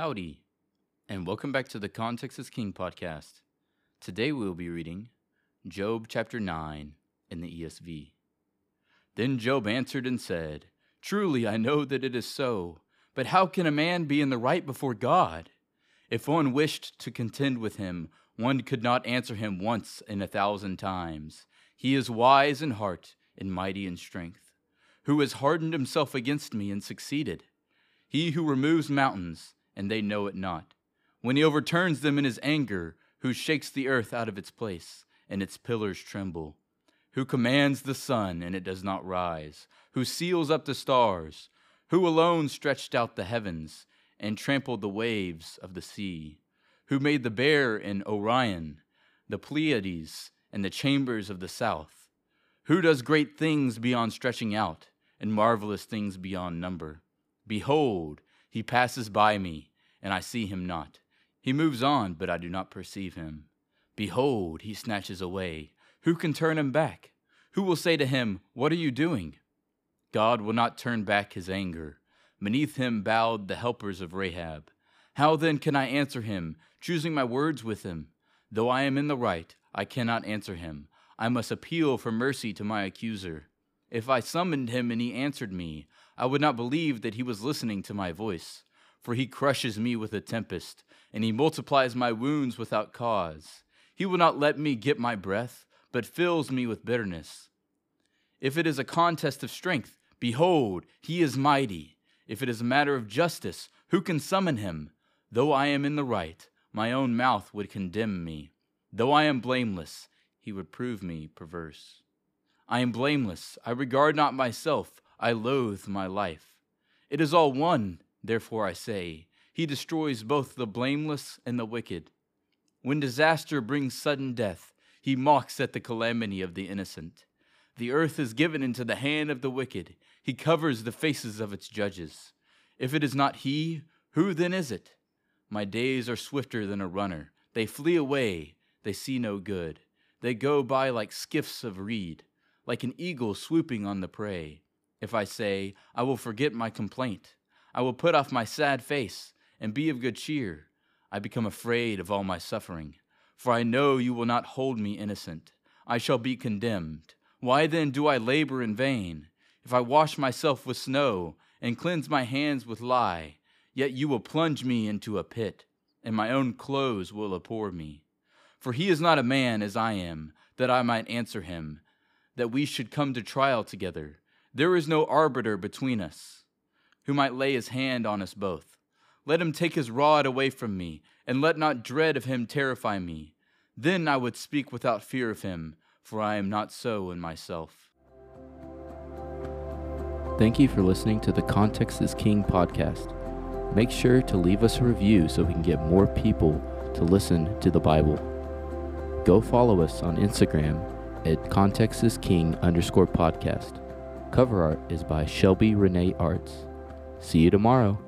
Howdy, and welcome back to the Context is King podcast. Today we will be reading Job chapter 9 in the ESV. Then Job answered and said, Truly I know that it is so, but how can a man be in the right before God? If one wished to contend with him, one could not answer him once in a thousand times. He is wise in heart and mighty in strength. Who has hardened himself against me and succeeded? He who removes mountains, and they know it not. When he overturns them in his anger, who shakes the earth out of its place, and its pillars tremble, who commands the sun, and it does not rise, who seals up the stars, who alone stretched out the heavens, and trampled the waves of the sea, who made the bear and Orion, the Pleiades, and the chambers of the south, who does great things beyond stretching out, and marvelous things beyond number. Behold, he passes by me and I see him not. He moves on, but I do not perceive him. Behold, he snatches away. Who can turn him back? Who will say to him, What are you doing? God will not turn back his anger. Beneath him bowed the helpers of Rahab. How then can I answer him, choosing my words with him? Though I am in the right, I cannot answer him. I must appeal for mercy to my accuser. If I summoned him and he answered me, I would not believe that he was listening to my voice for he crushes me with a tempest, and he multiplies my wounds without cause. He will not let me get my breath, but fills me with bitterness. If it is a contest of strength, behold, he is mighty. If it is a matter of justice, who can summon him? Though I am in the right, my own mouth would condemn me. Though I am blameless, he would prove me perverse. I am blameless, I regard not myself, I loathe my life. It is all one Therefore I say, He destroys both the blameless and the wicked. When disaster brings sudden death, He mocks at the calamity of the innocent. The earth is given into the hand of the wicked, He covers the faces of its judges. If it is not He, who then is it? My days are swifter than a runner. They flee away, they see no good. They go by like skiffs of reed, like an eagle swooping on the prey. If I say, I will forget my complaint, I will put off my sad face and be of good cheer. I become afraid of all my suffering, for I know you will not hold me innocent. I shall be condemned. Why then do I labor in vain? If I wash myself with snow and cleanse my hands with lye, yet you will plunge me into a pit, and my own clothes will abhor me. For he is not a man as I am, that I might answer him, that we should come to trial together. There is no arbiter between us who might lay his hand on us both. Let him take his rod away from me, and let not dread of him terrify me. Then I would speak without fear of him, for I am not so in myself. Thank you for listening to the Context is King podcast. Make sure to leave us a review so we can get more people to listen to the Bible. Go follow us on Instagram at Context is King underscore podcast. Cover art is by Shelby Renee Arts. See you tomorrow.